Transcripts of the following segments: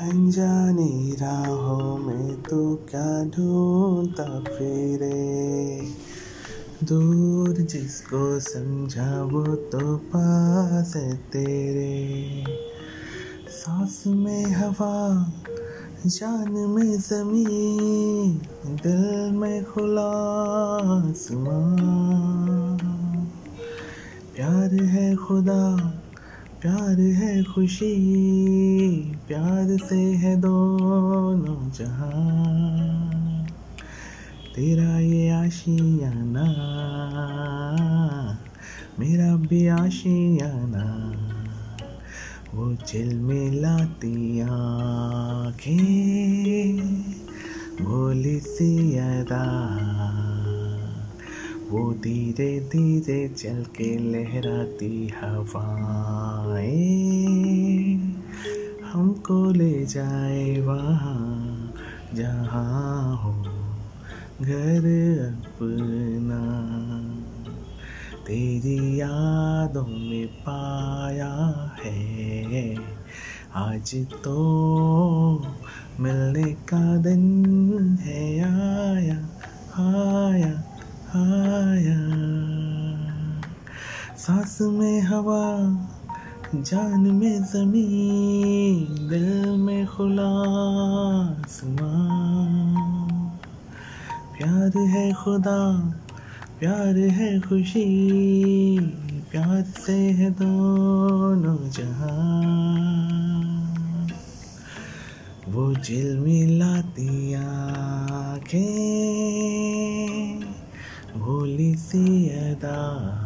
अनजानी राहों में तो क्या ढूंढता फिरे? दूर जिसको समझा वो तो पास है तेरे। सांस में हवा, जान में जमी दिल में खुला प्यार है खुदा प्यार है खुशी, प्यार से है दोनों जहाँ। तेरा ये आशियाना, मेरा भी आशियाना, वो झिलमिलाती आँखें भोली सी अदा। वो धीरे धीरे चल के लहराती हवाएँ। हमको ले जाए वहाँ, जहाँ हो घर अपना। तेरी यादों में पाया है, आज तो मिलने का दिन है। सांस में हवा, जान में ज़मीन, दिल में खुला प्यार है खुदा, प्यार है खुशी, प्यार से है दोनों जहाँ वो जिल मिलाती आँखें, भोली सी अदा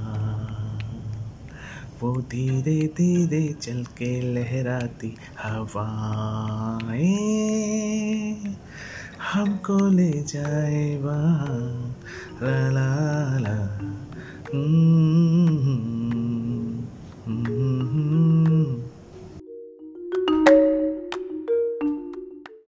वो धीरे धीरे चल के लहराती हवाएँ। हमको ले जाए वहाँ ला ला ला।